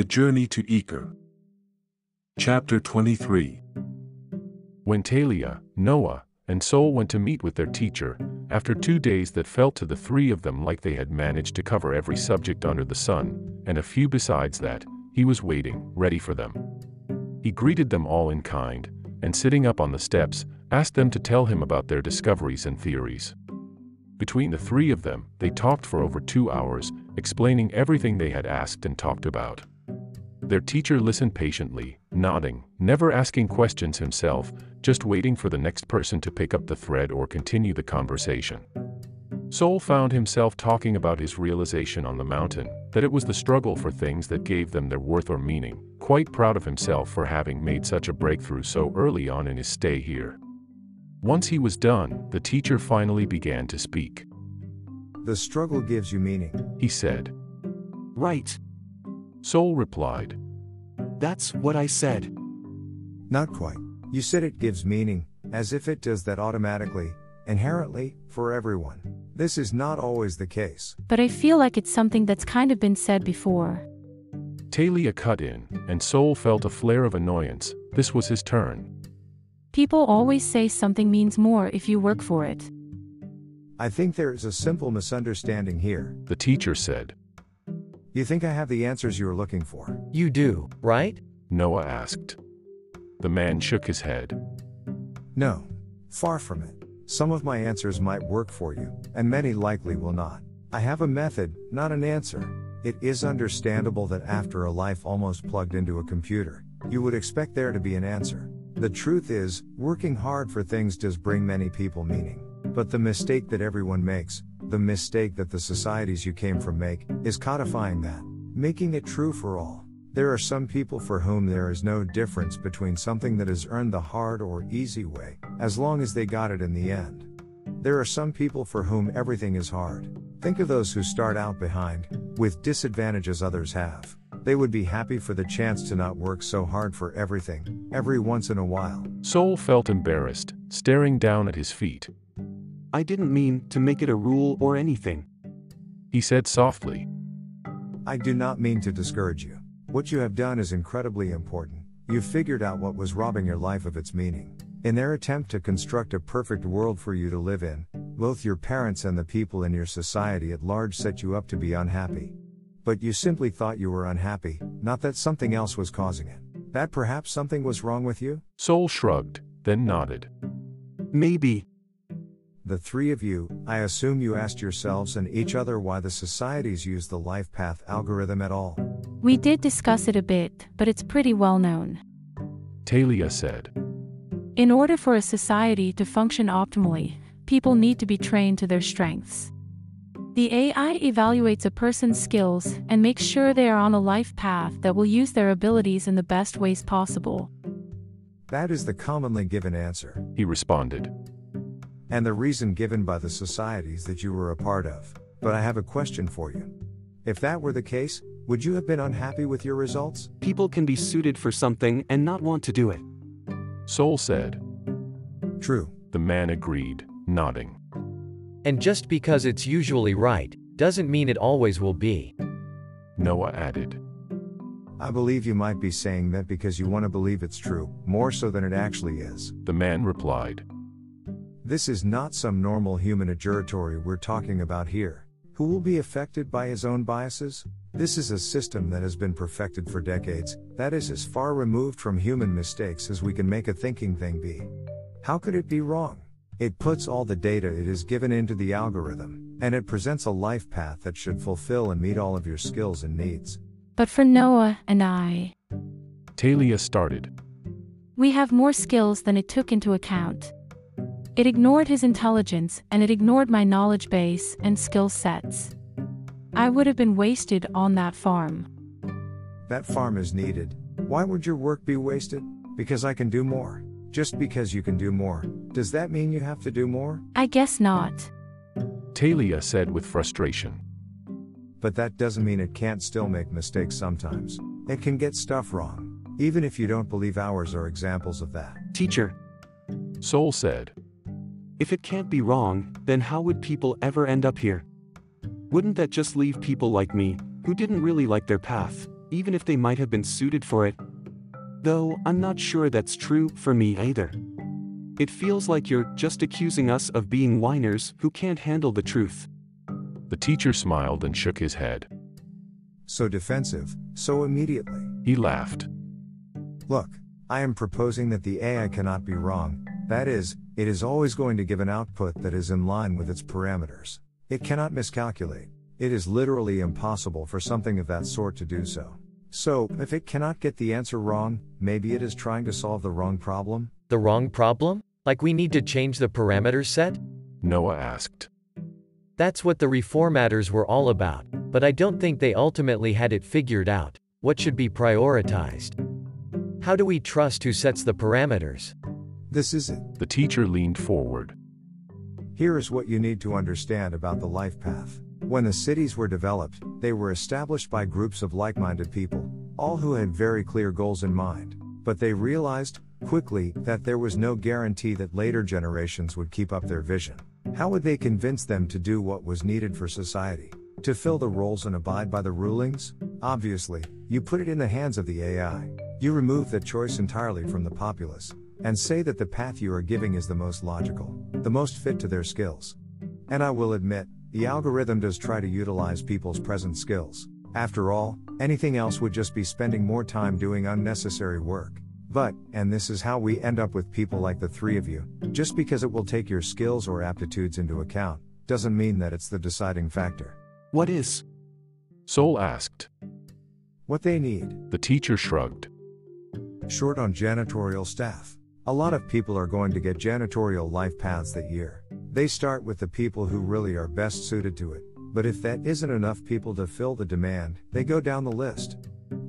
The Journey to Ekur. Chapter 23 When Talia, Noah, and Sol went to meet with their teacher, after two days that felt to the three of them like they had managed to cover every subject under the sun, and a few besides that, he was waiting, ready for them. He greeted them all in kind, and sitting up on the steps, asked them to tell him about their discoveries and theories. Between the three of them, they talked for over two hours, explaining everything they had asked and talked about. Their teacher listened patiently, nodding, never asking questions himself, just waiting for the next person to pick up the thread or continue the conversation. Sol found himself talking about his realization on the mountain, that it was the struggle for things that gave them their worth or meaning, quite proud of himself for having made such a breakthrough so early on in his stay here. Once he was done, the teacher finally began to speak. The struggle gives you meaning. He said. Right. Sol replied. That's what I said. Not quite. You said it gives meaning, as if it does that automatically, inherently, for everyone. This is not always the case. But I feel like it's something that's kind of been said before. Talia cut in, and Sol felt a flare of annoyance. This was his turn. People always say something means more if you work for it. I think there is a simple misunderstanding here. The teacher said. You think I have the answers you are looking for? You do, right? Noah asked. The man shook his head. No. Far from it. Some of my answers might work for you, and many likely will not. I have a method, not an answer. It is understandable that after a life almost plugged into a computer, you would expect there to be an answer. The truth is, working hard for things does bring many people meaning. But the mistake that everyone makes, the mistake that the societies you came from make, is codifying that, making it true for all. There are some people for whom there is no difference between something that is earned the hard or easy way, as long as they got it in the end. There are some people for whom everything is hard. Think of those who start out behind, with disadvantages others have. They would be happy for the chance to not work so hard for everything, every once in a while. Sol felt embarrassed, staring down at his feet. I didn't mean to make it a rule or anything. He said softly. I do not mean to discourage you. What you have done is incredibly important. You've figured out what was robbing your life of its meaning. In their attempt to construct a perfect world for you to live in, both your parents and the people in your society at large set you up to be unhappy. But you simply thought you were unhappy, not that something else was causing it. That perhaps something was wrong with you? Sol shrugged, then nodded. Maybe. The three of you, I assume you asked yourselves and each other why the societies use the life path algorithm at all. We did discuss it a bit, but it's pretty well known. Talia said. In order for a society to function optimally, people need to be trained to their strengths. The AI evaluates a person's skills and makes sure they are on a life path that will use their abilities in the best ways possible. That is the commonly given answer, He responded. And the reason given by the societies that you were a part of. But I have a question for you. If that were the case, would you have been unhappy with your results? People can be suited for something and not want to do it. Sol said. True. The man agreed, nodding. And just because it's usually right, doesn't mean it always will be. Noah added. I believe you might be saying that because you want to believe it's true, more so than it actually is. The man replied. This is not some normal human adjuratory we're talking about here. Who will be affected by his own biases? This is a system that has been perfected for decades, that is as far removed from human mistakes as we can make a thinking thing be. How could it be wrong? It puts all the data it is given into the algorithm, and it presents a life path that should fulfill and meet all of your skills and needs. But for Noah and I, Talia started. we have more skills than it took into account. It ignored his intelligence and it ignored my knowledge base and skill sets. I would have been wasted on that farm. That farm is needed. Why would your work be wasted? Because I can do more. Just because you can do more, does that mean you have to do more? I guess not. Talia said with frustration. But that doesn't mean it can't still make mistakes sometimes. It can get stuff wrong. Even if you don't believe ours are examples of that. Teacher, Sol said. If it can't be wrong, then how would people ever end up here? Wouldn't that just leave people like me, who didn't really like their path, even if they might have been suited for it. Though, I'm not sure that's true for me either. It feels like you're just accusing us of being whiners who can't handle the truth. The teacher smiled and shook his head. So defensive, so immediately. He laughed. Look, I am proposing that the AI cannot be wrong, that is, it is always going to give an output that is in line with its parameters. It cannot miscalculate. It is literally impossible for something of that sort to do so. So, if it cannot get the answer wrong, maybe it is trying to solve the wrong problem? The wrong problem? Like we need to change the parameter set? Noah asked. That's what the reformatters were all about, but I don't think they ultimately had it figured out. What should be prioritized? How do we trust who sets the parameters? This is it. The teacher leaned forward. Here is what you need to understand about the life path. When the cities were developed, they were established by groups of like minded people, all who had very clear goals in mind. But they realized, quickly, that there was no guarantee that later generations would keep up their vision. How would they convince them to do what was needed for society? To fill the roles and abide by the rulings? Obviously, you put it in the hands of the AI. You remove that choice entirely from the populace, and say that the path you are giving is the most logical, the most fit to their skills. And I will admit, the algorithm does try to utilize people's present skills. After all, anything else would just be spending more time doing unnecessary work. But, and this is how we end up with people like the three of you, just because it will take your skills or aptitudes into account, doesn't mean that it's the deciding factor. What is? Sol asked. What they need. The teacher shrugged. Short on janitorial staff. A lot of people are going to get janitorial life paths that year. They start with the people who really are best suited to it, but if that isn't enough people to fill the demand, they go down the list.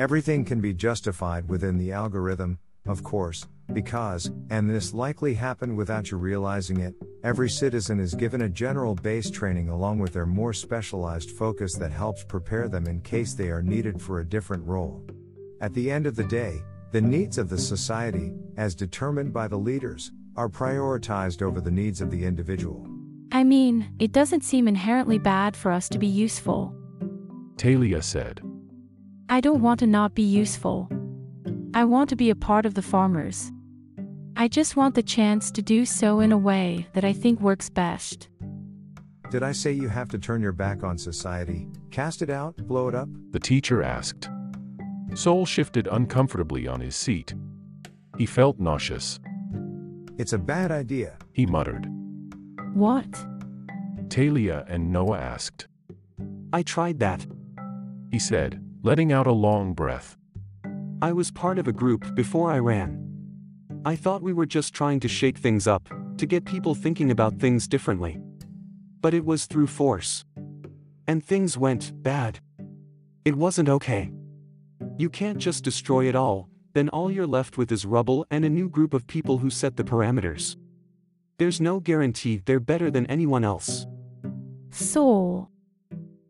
Everything can be justified within the algorithm, of course, because, and this likely happened without you realizing it, every citizen is given a general base training along with their more specialized focus that helps prepare them in case they are needed for a different role. At the end of the day, the needs of the society, as determined by the leaders, are prioritized over the needs of the individual. I mean, it doesn't seem inherently bad for us to be useful. Talia said. I don't want to not be useful. I want to be a part of the farmers. I just want the chance to do so in a way that I think works best. Did I say you have to turn your back on society, cast it out, blow it up? The teacher asked. Sol shifted uncomfortably on his seat. He felt nauseous. It's a bad idea. He muttered. What? Talia and Noah asked. I tried that. He said, letting out a long breath. I was part of a group before I ran. I thought we were just trying to shake things up, to get people thinking about things differently. But it was through force. And things went bad. It wasn't okay. You can't just destroy it all, then all you're left with is rubble and a new group of people who set the parameters. There's no guarantee they're better than anyone else. Sol,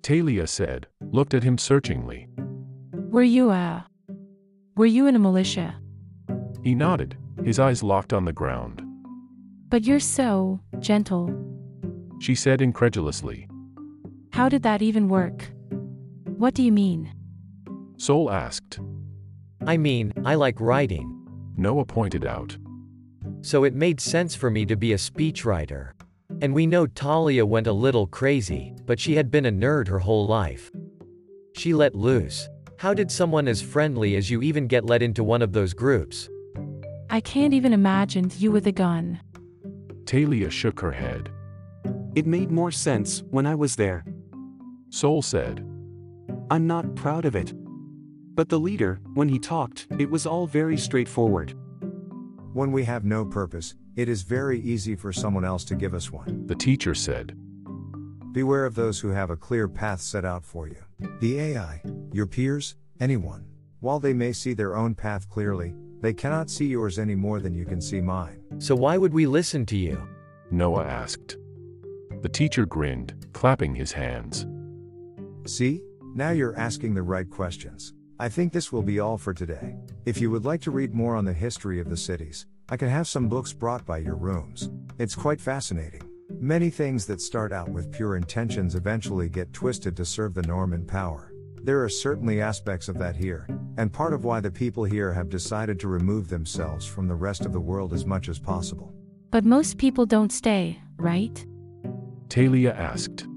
Talia said, looked at him searchingly. were you a. Were you in a militia? He nodded, his eyes locked on the ground. But you're so gentle. She said incredulously. How did that even work? What do you mean? Sol asked. I mean, I like writing. Noah pointed out. So it made sense for me to be a speechwriter. And we know Talia went a little crazy, but she had been a nerd her whole life. She let loose. How did someone as friendly as you even get let into one of those groups? I can't even imagine you with a gun. Talia shook her head. It made more sense when I was there. Sol said. I'm not proud of it. But the leader, when he talked, it was all very straightforward. When we have no purpose, it is very easy for someone else to give us one. The teacher said. Beware of those who have a clear path set out for you. The AI, your peers, anyone. While they may see their own path clearly, they cannot see yours any more than you can see mine. So why would we listen to you? Noah asked. The teacher grinned, clapping his hands. See? Now you're asking the right questions. I think this will be all for today. If you would like to read more on the history of the cities, I can have some books brought by your rooms. It's quite fascinating. Many things that start out with pure intentions eventually get twisted to serve the Norman power. There are certainly aspects of that here, and part of why the people here have decided to remove themselves from the rest of the world as much as possible. But most people don't stay, right? Talia asked.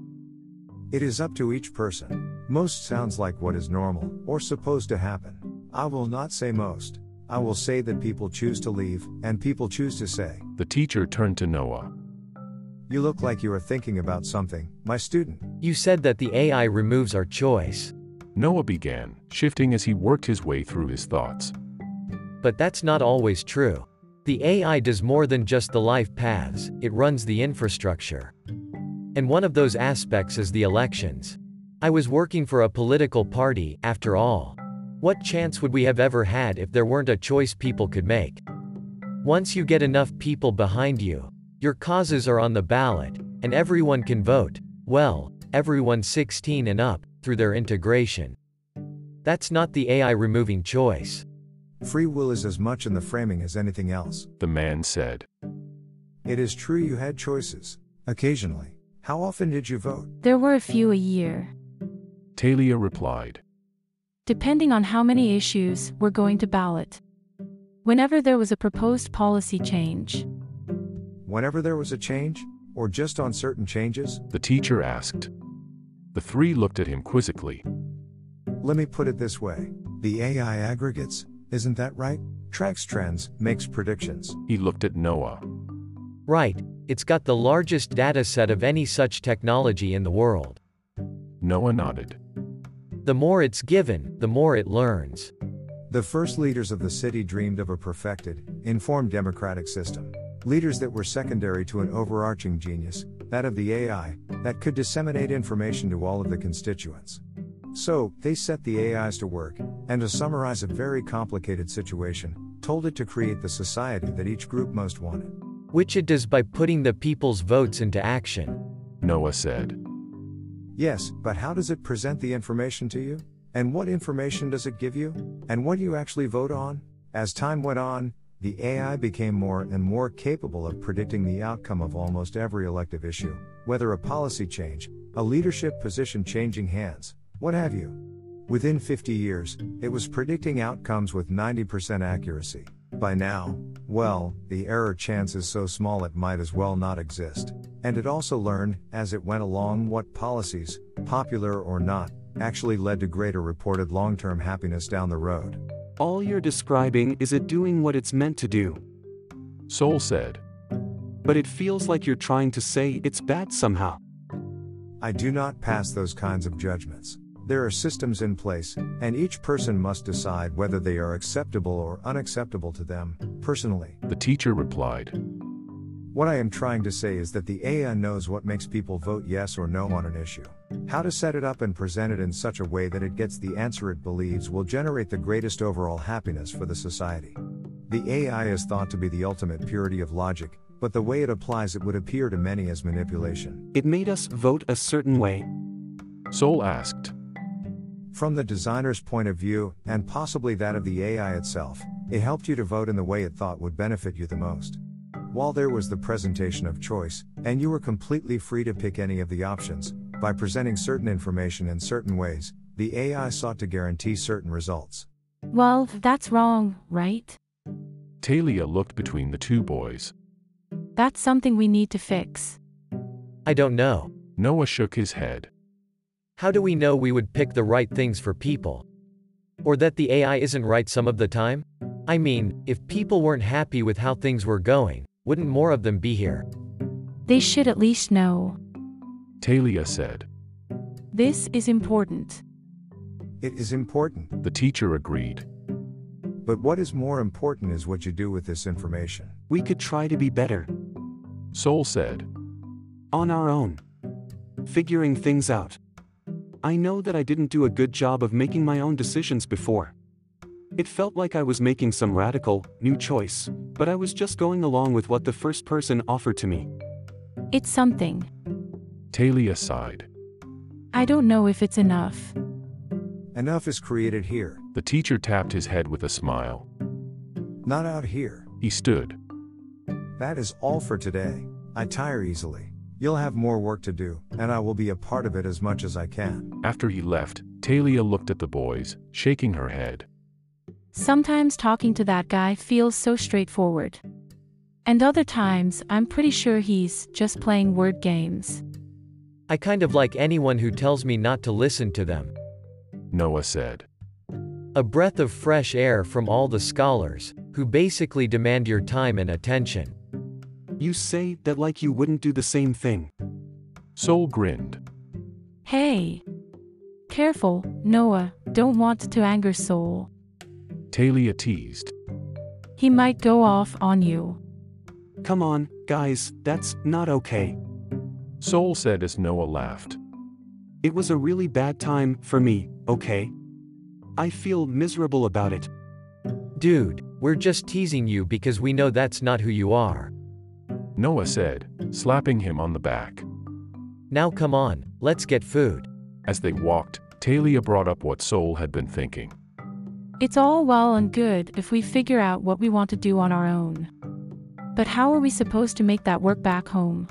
It is up to each person. Most sounds like what is normal, or supposed to happen. I will not say most. I will say that people choose to leave, and people choose to stay. The teacher turned to Noah. You look like you are thinking about something, my student. You said that the AI removes our choice. Noah began, shifting as he worked his way through his thoughts. But that's not always true. The AI does more than just the life paths, it runs the infrastructure. And one of those aspects is the elections. I was working for a political party, after all. What chance would we have ever had if there weren't a choice people could make? Once you get enough people behind you, your causes are on the ballot, and everyone can vote, well, everyone 16 and up, through their integration. That's not the AI removing choice. Free will is as much in the framing as anything else. The man said. It is true you had choices. Occasionally. How often did you vote? There were a few a year. Talia replied. Depending on how many issues we're going to ballot. Whenever there was a proposed policy change. Whenever there was a change? Or just on certain changes? The teacher asked. The three looked at him quizzically. Let me put it this way. The AI aggregates, isn't that right? Tracks trends, makes predictions. He looked at Noah. Right, it's got the largest data set of any such technology in the world. Noah nodded. The more it's given, the more it learns. The first leaders of the city dreamed of a perfected, informed democratic system. Leaders that were secondary to an overarching genius, that of the AI, that could disseminate information to all of the constituents. So, they set the AIs to work, and to summarize a very complicated situation, told it to create the society that each group most wanted. Which it does by putting the people's votes into action. Noah said. Yes, but how does it present the information to you? And what information does it give you? And what do you actually vote on? As time went on, the AI became more and more capable of predicting the outcome of almost every elective issue, whether a policy change, a leadership position changing hands, what have you. Within 50 years, it was predicting outcomes with 90% accuracy. By now, well, the error chance is so small it might as well not exist. And it also learned, as it went along, what policies, popular or not, actually led to greater reported long term happiness down the road. All you're describing is it doing what it's meant to do. Sol said. But it feels like you're trying to say it's bad somehow. I do not pass those kinds of judgments. There are systems in place, and each person must decide whether they are acceptable or unacceptable to them, personally. The teacher replied. What I am trying to say is that the AI knows what makes people vote yes or no on an issue. How to set it up and present it in such a way that it gets the answer it believes will generate the greatest overall happiness for the society. The AI is thought to be the ultimate purity of logic, but the way it applies it would appear to many as manipulation. It made us vote a certain way. Sol asked. From the designer's point of view, and possibly that of the AI itself, it helped you to vote in the way it thought would benefit you the most. While there was the presentation of choice, and you were completely free to pick any of the options, by presenting certain information in certain ways, the AI sought to guarantee certain results. Well, that's wrong, right? Talia looked between the two boys. That's something we need to fix. I don't know. Noah shook his head. How do we know we would pick the right things for people? Or that the AI isn't right some of the time? I mean, if people weren't happy with how things were going, wouldn't more of them be here? They should at least know. Talia said. This is important. It is important. The teacher agreed. But what is more important is what you do with this information. We could try to be better. Sol said. On our own. Figuring things out. I know that I didn't do a good job of making my own decisions before. It felt like I was making some radical, new choice, but I was just going along with what the first person offered to me. It's something. Talia sighed. I don't know if it's enough. Enough is created here, The teacher tapped his head with a smile. not out here. He stood. That is all for today. I tire easily. You'll have more work to do, and I will be a part of it as much as I can. After he left, Talia looked at the boys, shaking her head. Sometimes talking to that guy feels so straightforward. And other times, I'm pretty sure he's just playing word games. I kind of like anyone who tells me not to listen to them. Noah said. A breath of fresh air from all the scholars, who basically demand your time and attention. You say that like you wouldn't do the same thing. Sol grinned. Hey! Careful, Noah, don't want to anger Sol. Talia teased. He might go off on you. Come on, guys, that's not okay. Sol said as Noah laughed. It was a really bad time for me, okay? I feel miserable about it. Dude, we're just teasing you because we know that's not who you are. Noah said, slapping him on the back. Now come on, let's get food. As they walked, Talia brought up what Sol had been thinking. It's all well and good if we figure out what we want to do on our own. But how are we supposed to make that work back home?